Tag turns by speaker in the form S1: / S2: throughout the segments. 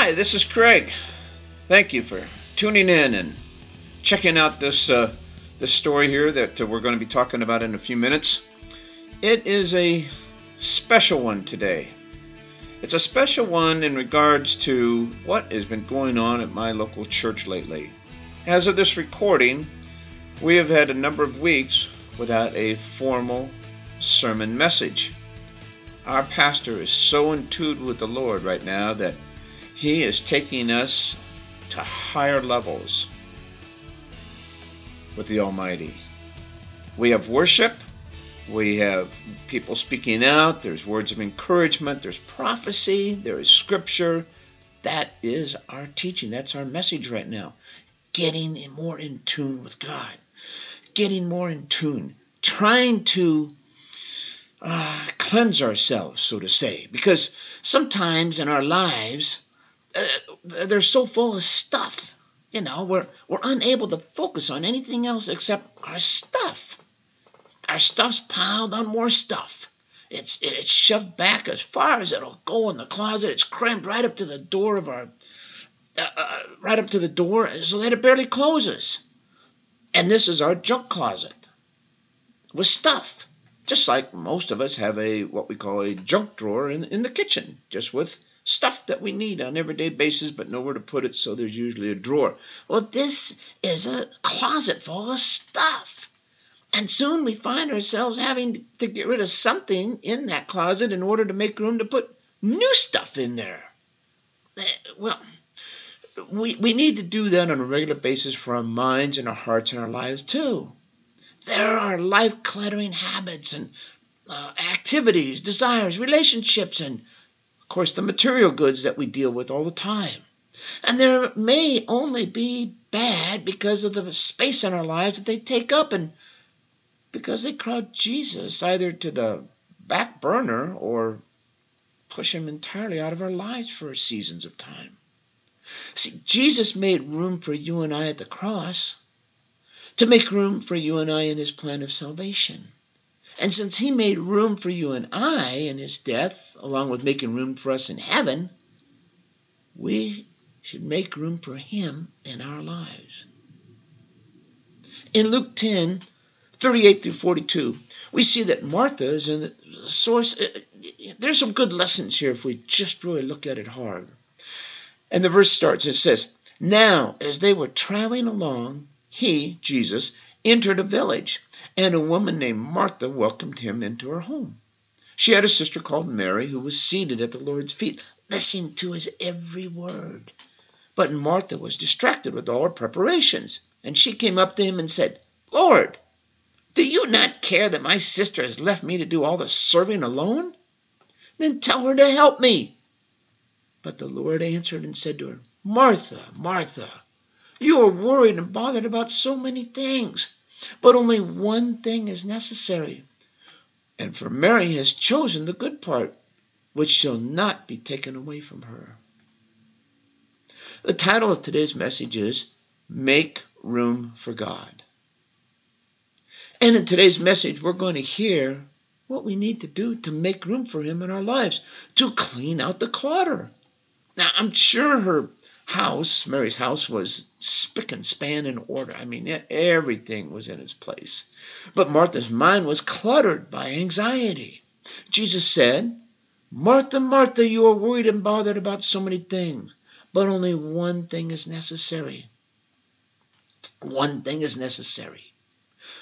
S1: Hi, this is Craig. Thank you for tuning in and checking out this uh, this story here that uh, we're going to be talking about in a few minutes. It is a special one today. It's a special one in regards to what has been going on at my local church lately. As of this recording, we have had a number of weeks without a formal sermon message. Our pastor is so in tune with the Lord right now that he is taking us to higher levels with the Almighty. We have worship, we have people speaking out, there's words of encouragement, there's prophecy, there is scripture. That is our teaching, that's our message right now. Getting more in tune with God, getting more in tune, trying to uh, cleanse ourselves, so to say, because sometimes in our lives, uh, they're so full of stuff. You know, we're we're unable to focus on anything else except our stuff. Our stuff's piled on more stuff. It's it's shoved back as far as it'll go in the closet. It's crammed right up to the door of our, uh, uh, right up to the door, so that it barely closes. And this is our junk closet with stuff. Just like most of us have a what we call a junk drawer in in the kitchen, just with stuff that we need on everyday basis, but nowhere to put it, so there's usually a drawer. Well, this is a closet full of stuff. And soon we find ourselves having to get rid of something in that closet in order to make room to put new stuff in there. Eh, well, we, we need to do that on a regular basis for our minds and our hearts and our lives too. There are life cluttering habits and uh, activities, desires, relationships, and of course, the material goods that we deal with all the time. And there may only be bad because of the space in our lives that they take up and because they crowd Jesus either to the back burner or push him entirely out of our lives for seasons of time. See, Jesus made room for you and I at the cross to make room for you and I in his plan of salvation. And since he made room for you and I in his death, along with making room for us in heaven, we should make room for him in our lives. In Luke 10, 38 through 42, we see that Martha is in the source. Uh, there's some good lessons here if we just really look at it hard. And the verse starts, it says, Now, as they were traveling along, he, Jesus, entered a village, and a woman named Martha welcomed him into her home. She had a sister called Mary who was seated at the Lord's feet, listening to his every word. But Martha was distracted with all her preparations, and she came up to him and said, Lord, do you not care that my sister has left me to do all the serving alone? Then tell her to help me. But the Lord answered and said to her, Martha, Martha, you are worried and bothered about so many things, but only one thing is necessary. And for Mary has chosen the good part, which shall not be taken away from her. The title of today's message is Make Room for God. And in today's message, we're going to hear what we need to do to make room for Him in our lives, to clean out the clutter. Now, I'm sure her house, Mary's house, was spick and span in order. I mean, everything was in its place. But Martha's mind was cluttered by anxiety. Jesus said, Martha, Martha, you are worried and bothered about so many things, but only one thing is necessary. One thing is necessary.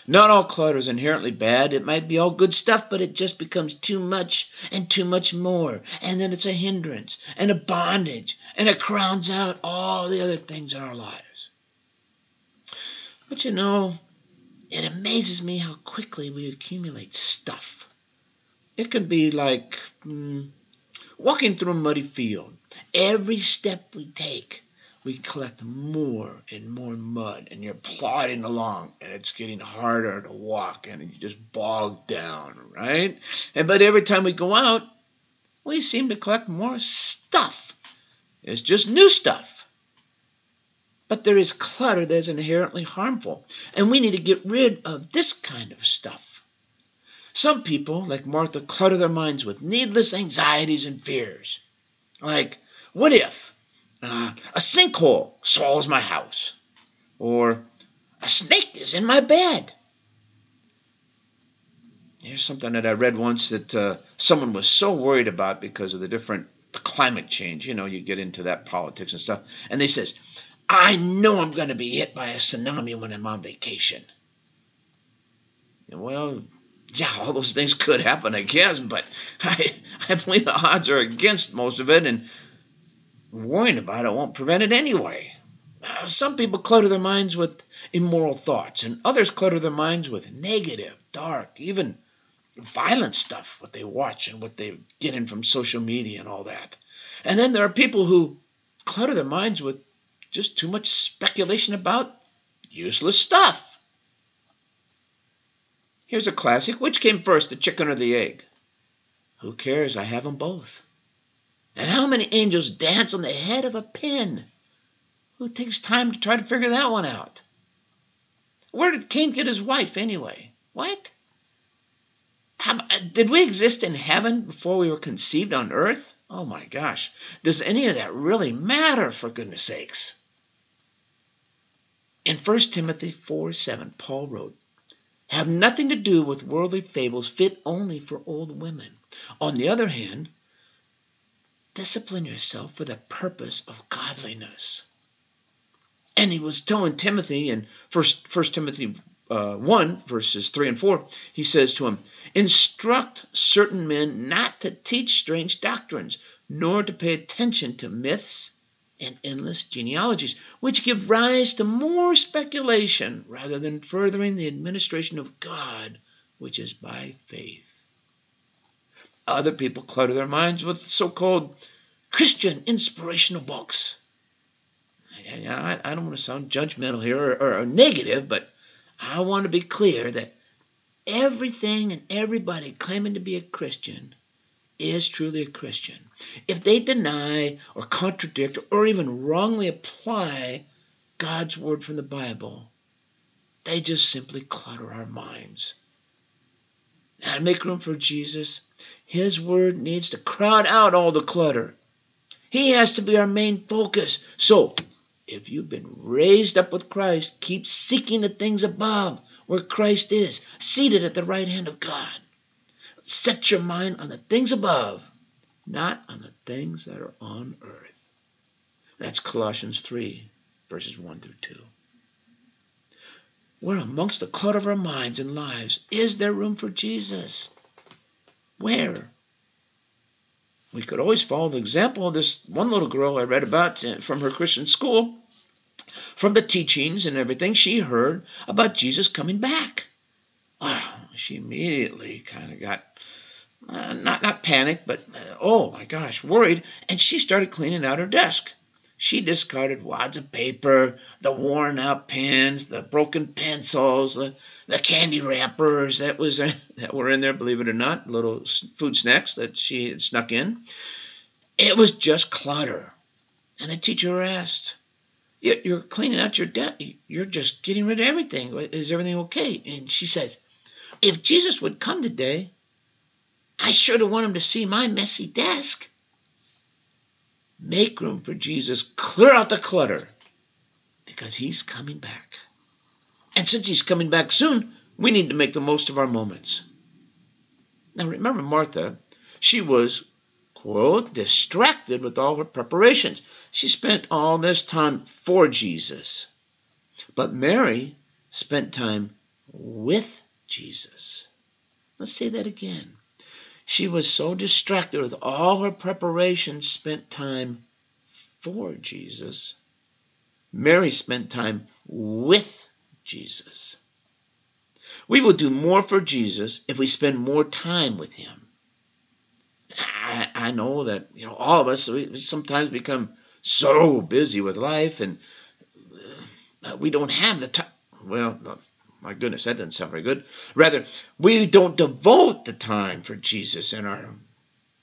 S1: Not all clutter is inherently bad. It might be all good stuff, but it just becomes too much and too much more. And then it's a hindrance and a bondage, and it crowns out all the other things in our lives. But you know, it amazes me how quickly we accumulate stuff. It can be like mm, walking through a muddy field. Every step we take, we collect more and more mud and you're plodding along and it's getting harder to walk and you just bog down, right? And but every time we go out, we seem to collect more stuff. It's just new stuff. But there is clutter that's inherently harmful, and we need to get rid of this kind of stuff. Some people, like Martha, clutter their minds with needless anxieties and fears. Like, what if? Uh, a sinkhole swallows my house. Or a snake is in my bed. Here's something that I read once that uh, someone was so worried about because of the different climate change. You know, you get into that politics and stuff. And they says, I know I'm going to be hit by a tsunami when I'm on vacation. Well, yeah, all those things could happen, I guess, but I, I believe the odds are against most of it, and worrying about it won't prevent it anyway. Uh, some people clutter their minds with immoral thoughts, and others clutter their minds with negative, dark, even violent stuff, what they watch and what they get in from social media and all that. And then there are people who clutter their minds with just too much speculation about useless stuff. Here's a classic. Which came first, the chicken or the egg? Who cares? I have them both. And how many angels dance on the head of a pin? Who takes time to try to figure that one out? Where did Cain get his wife anyway? What? How, did we exist in heaven before we were conceived on earth? Oh my gosh. Does any of that really matter, for goodness sakes? In 1 Timothy 4 7, Paul wrote, have nothing to do with worldly fables fit only for old women. On the other hand, discipline yourself for the purpose of godliness. And he was telling Timothy in First, First Timothy uh, 1, verses 3 and 4, he says to him, Instruct certain men not to teach strange doctrines, nor to pay attention to myths and endless genealogies, which give rise to more speculation rather than furthering the administration of God, which is by faith. Other people clutter their minds with so called Christian inspirational books. I, I, don't want to sound judgmental here or, or, or negative, but I want to be clear that everything and everybody claiming to be a Christian is truly a Christian, if they deny or contradict or even wrongly apply God's word from the Bible, they just simply clutter our minds. Now, to make room for Jesus, His word needs to crowd out all the clutter. He has to be our main focus. So, if you've been raised up with Christ, keep seeking the things above where Christ is, seated at the right hand of God. Set your mind on the things above, not on the things that are on earth. That's Colossians 3, verses 1 through 2. Where amongst the clutter of our minds and lives is there room for Jesus? Where? We could always follow the example of this one little girl I read about uh, from her Christian school. From the teachings and everything, she heard about Jesus coming back. Well, she immediately kind of got uh, not not panicked, but uh, oh my gosh, worried, and she started cleaning out her desk. She discarded wads of paper, the worn out pens, the broken pencils, the, the candy wrappers that was that were in there. Believe it or not, little food snacks that she had snuck in. It was just clutter, and the teacher asked, "You're cleaning out your desk. You're just getting rid of everything. Is everything okay?" And she says, "If Jesus would come today." I sure would want him to see my messy desk. Make room for Jesus. Clear out the clutter because he's coming back. And since he's coming back soon, we need to make the most of our moments. Now remember Martha, she was, quote, distracted with all her preparations. She spent all this time for Jesus. But Mary spent time with Jesus. Let's say that again. She was so distracted with all her preparations, spent time for Jesus. Mary spent time with Jesus. We will do more for Jesus if we spend more time with him. I, I know that you know all of us we sometimes become so busy with life and uh, we don't have the time. Well, my goodness, that doesn't sound very good. Rather, we don't devote the time for Jesus in our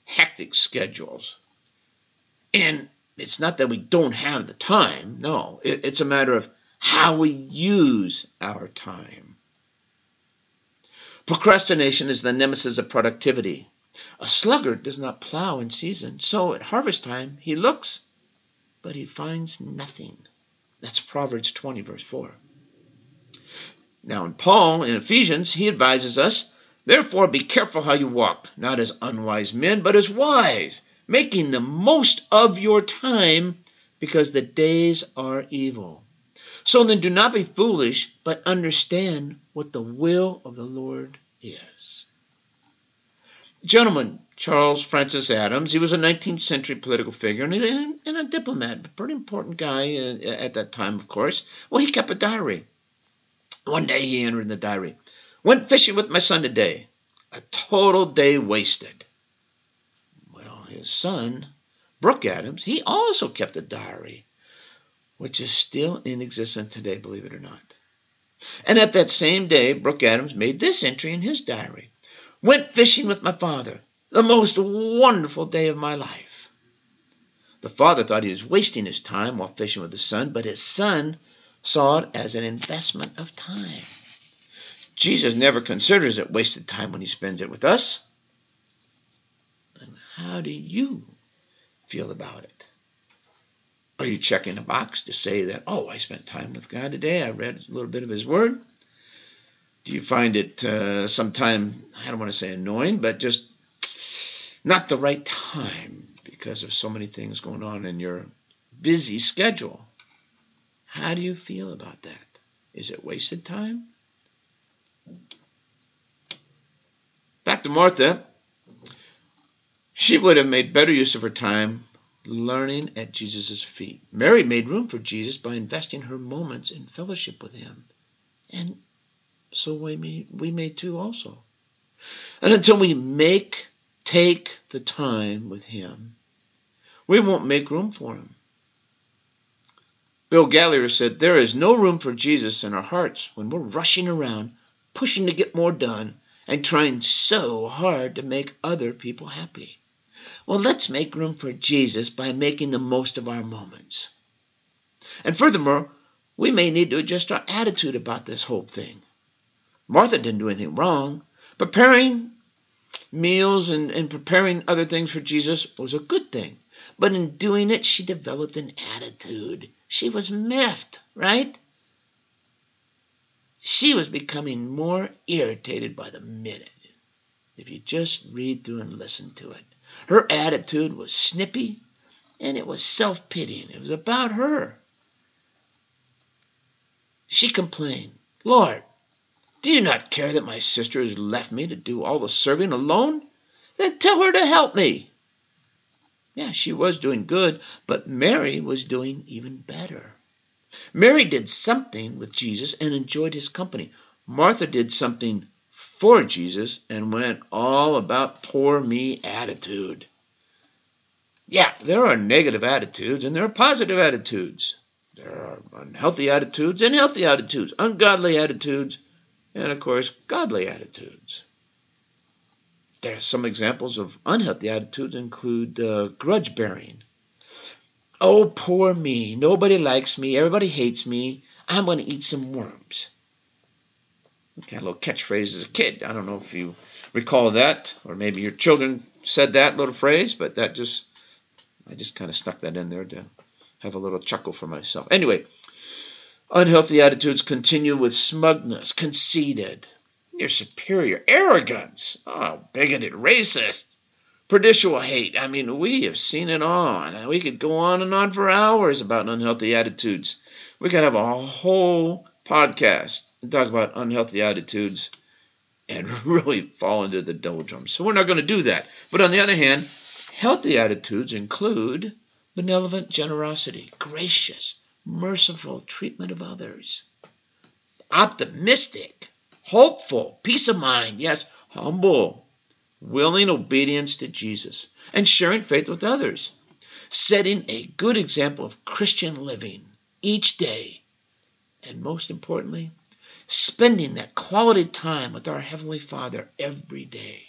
S1: hectic schedules. And it's not that we don't have the time, no, it's a matter of how we use our time. Procrastination is the nemesis of productivity. A sluggard does not plow in season, so at harvest time he looks but he finds nothing. That's Proverbs 20, verse 4. Now, in Paul, in Ephesians, he advises us, Therefore be careful how you walk, not as unwise men, but as wise, making the most of your time, because the days are evil. So then do not be foolish, but understand what the will of the Lord is. Gentlemen, Charles Francis Adams, he was a 19th century political figure and a, and a diplomat, a pretty important guy uh, at that time, of course. Well, he kept a diary. One day he entered in the diary. Went fishing with my son today. A total day wasted. Well, his son, Brooks Adams, he also kept a diary, which is still in existence today, believe it or not. And at that same day, Brooks Adams made this entry in his diary. Went fishing with my father. The most wonderful day of my life. The father thought he was wasting his time while fishing with his son, but his son saw it as an investment of time. Jesus never considers it wasted time when he spends it with us. And how do you feel about it? Are you checking a box to say that, oh, I spent time with God today? I read a little bit of His Word. Do you find it uh, sometime, I don't want to say annoying, but just not the right time because of so many things going on in your busy schedule? How do you feel about that? Is it wasted time? Back to Martha. She would have made better use of her time learning at Jesus' feet. Mary made room for Jesus by investing her moments in fellowship with him. And so we may, we may too also. And until we make, take the time with him, we won't make room for him. Bill Gaillard said, There is no room for Jesus in our hearts when we're rushing around, pushing to get more done, and trying so hard to make other people happy. Well, let's make room for Jesus by making the most of our moments. And furthermore, we may need to adjust our attitude about this whole thing. Martha didn't do anything wrong. Preparing meals and, and preparing other things for Jesus was a good thing. But in doing it, she developed an attitude. She was miffed, right? She was becoming more irritated by the minute. If you just read through and listen to it, her attitude was snippy and it was self pitying. It was about her. She complained, Lord, do you not care that my sister has left me to do all the serving alone? Then tell her to help me. Yeah, she was doing good, but Mary was doing even better. Mary did something with Jesus and enjoyed his company. Martha did something for Jesus and went all about poor me attitude. Yeah, there are negative attitudes and there are positive attitudes. There are unhealthy attitudes and healthy attitudes, ungodly attitudes, and of course, godly attitudes. There are some examples of unhealthy attitudes include uh, grudge bearing. Oh, poor me. Nobody likes me. Everybody hates me. I'm going to eat some worms. Kind of little catchphrase as a kid. I don't know if you recall that, or maybe your children said that little phrase, but that just, I just kind of stuck that in there to have a little chuckle for myself. Anyway, unhealthy attitudes continue with smugness, conceited, your superior arrogance. Oh, bigoted, racist, prejudicial hate. I mean, we have seen it on. We could go on and on for hours about unhealthy attitudes. We could have a whole podcast and talk about unhealthy attitudes and really fall into the doldrums. So we're not going to do that. But on the other hand, healthy attitudes include benevolent generosity, gracious, merciful treatment of others, optimistic, hopeful, peace of mind, yes, humble, willing obedience to Jesus, and sharing faith with others, setting a good example of Christian living each day, and most importantly, spending that quality time with our Heavenly Father every day.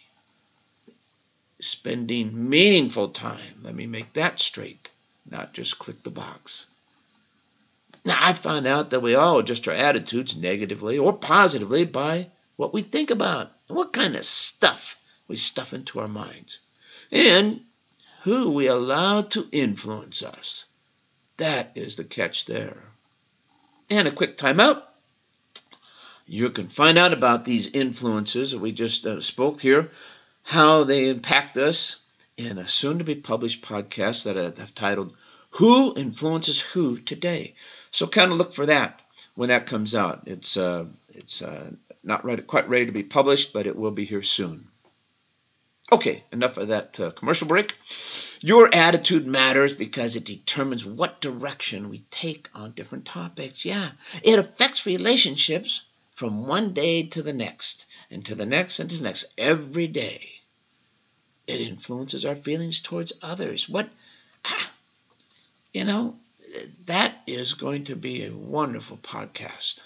S1: Spending meaningful time, let me make that straight, not just click the box. Now, I found out that we all adjust our attitudes negatively or positively by what we think about, what kind of stuff we stuff into our minds, and who we allow to influence us. That is the catch there. And a quick timeout. You can find out about these influences that we just uh, spoke here, how they impact us in a soon to be published podcast that I've titled Who Influences Who Today. So kind of look for that when that comes out. It's uh, it's uh, not quite ready to be published, but it will be here soon. Okay, enough of that uh, commercial break. Your attitude matters because it determines what direction we take on different topics. Yeah, it affects relationships from one day to the next, and to the next, and to the next, every day. It influences our feelings towards others. What, ah, you know, that is going to be a wonderful podcast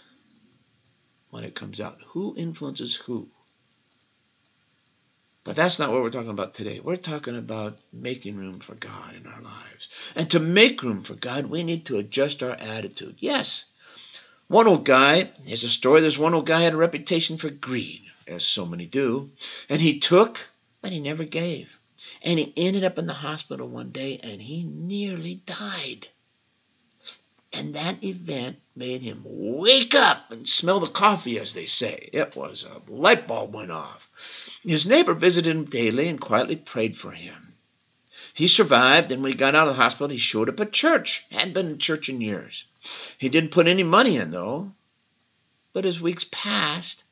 S1: when it comes out. Who influences who? But that's not what we're talking about today. We're talking about making room for God in our lives. And to make room for God, we need to adjust our attitude. Yes, one old guy, there's a story. There's one old guy had a reputation for greed, as so many do. And he took, but he never gave. And he ended up in the hospital one day and he nearly died. And that event made him wake up and smell the coffee, as they say. It was a light bulb went off. His neighbor visited him daily and quietly prayed for him. He survived, and when he got out of the hospital, he showed up at church. Hadn't been in church in years. He didn't put any money in, though. But as weeks passed,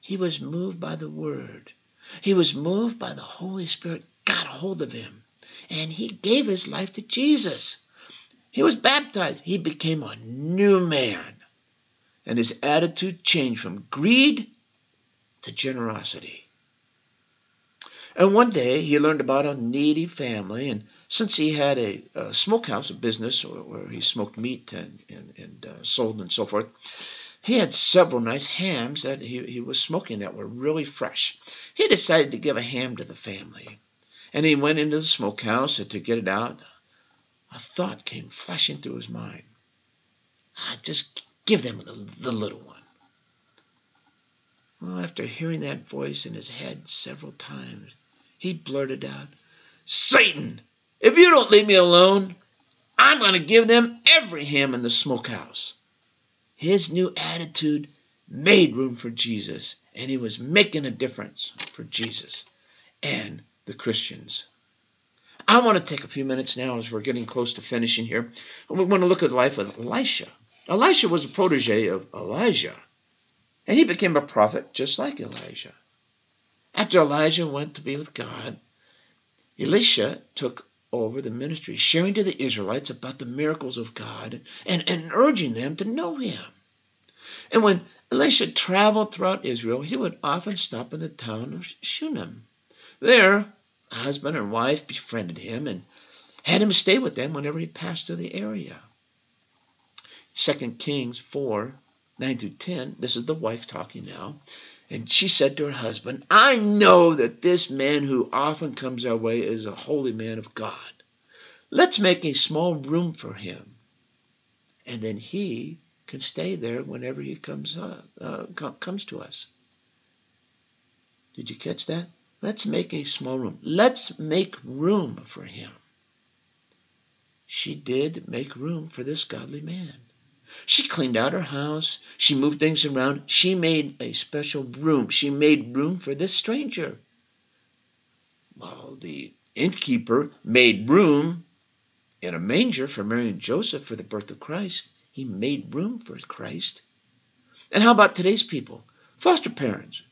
S1: he was moved by the Word. He was moved by the Holy Spirit, got hold of him, and he gave his life to Jesus. He was baptized. He became a new man. And his attitude changed from greed to generosity. And one day he learned about a needy family, and since he had a, a smokehouse, a business where he smoked meat and, and, and uh, sold and so forth, he had several nice hams that he, he was smoking that were really fresh. He decided to give a ham to the family. And he went into the smokehouse to get it out. A thought came flashing through his mind. Ah, just give them the, the little one. Well, after hearing that voice in his head several times, he blurted out, Satan, if you don't leave me alone, I'm going to give them every ham in the smokehouse. His new attitude made room for Jesus, and he was making a difference for Jesus and the Christians. I want to take a few minutes now as we're getting close to finishing here. We want to look at the life of Elisha. Elisha was a protege of Elijah, and he became a prophet just like Elijah. After Elijah went to be with God, Elisha took over the ministry, sharing to the Israelites about the miracles of God and, and urging them to know him. And when Elisha traveled throughout Israel, he would often stop in the town of Shunem. There, husband and wife befriended him and had him stay with them whenever he passed through the area. 2 Kings 4 9 through 10, this is the wife talking now. And she said to her husband, I know that this man who often comes our way is a holy man of God. Let's make a small room for him. And then he can stay there whenever he comes, uh, uh, comes to us. Did you catch that? Let's make a small room. Let's make room for him. She did make room for this godly man. She cleaned out her house. She moved things around. She made a special room. She made room for this stranger. Well, the innkeeper made room in a manger for Mary and Joseph for the birth of Christ. He made room for Christ. And how about today's people? Foster parents,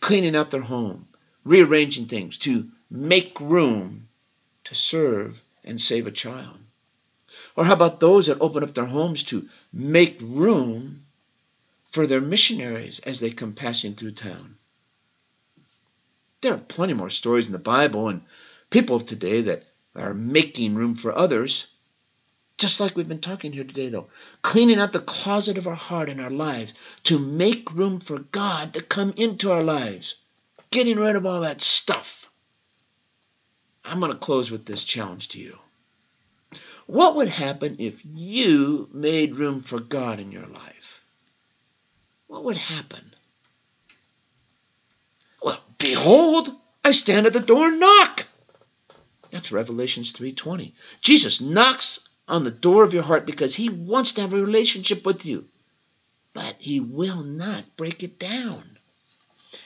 S1: cleaning out their home, rearranging things to make room to serve and save a child. Or how about those that open up their homes to make room for their missionaries as they come passing through town? There are plenty more stories in the Bible and people of today that are making room for others. Just like we've been talking here today, though, cleaning out the closet of our heart and our lives to make room for God to come into our lives, getting rid of all that stuff. I'm going to close with this challenge to you. What would happen if you made room for God in your life? What would happen? Well, behold, I stand at the door and knock. That's Revelations 3:20. Jesus knocks on the door of your heart because He wants to have a relationship with you. But He will not break it down.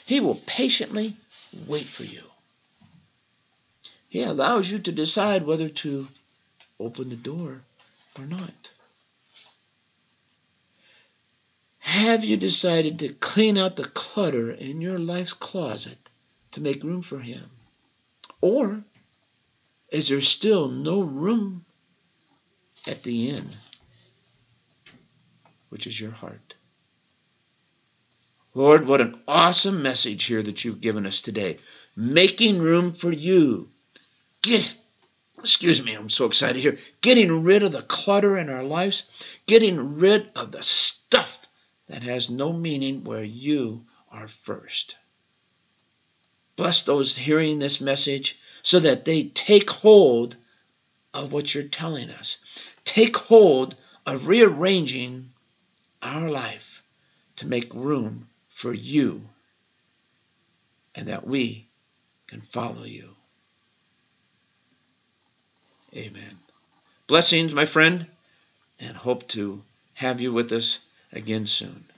S1: He will patiently wait for you. He allows you to decide whether to open the door or not. Have you decided to clean out the clutter in your life's closet to make room for Him? Or is there still no room at the end, which is your heart? Lord, what an awesome message here that you've given us today. Making room for you. Get, excuse me, I'm so excited here. Getting rid of the clutter in our lives, getting rid of the stuff that has no meaning where you are first. Bless those hearing this message so that they take hold of what you're telling us. Take hold of rearranging our life to make room for you and that we can follow you. Amen. Blessings, my friend, and hope to have you with us again soon.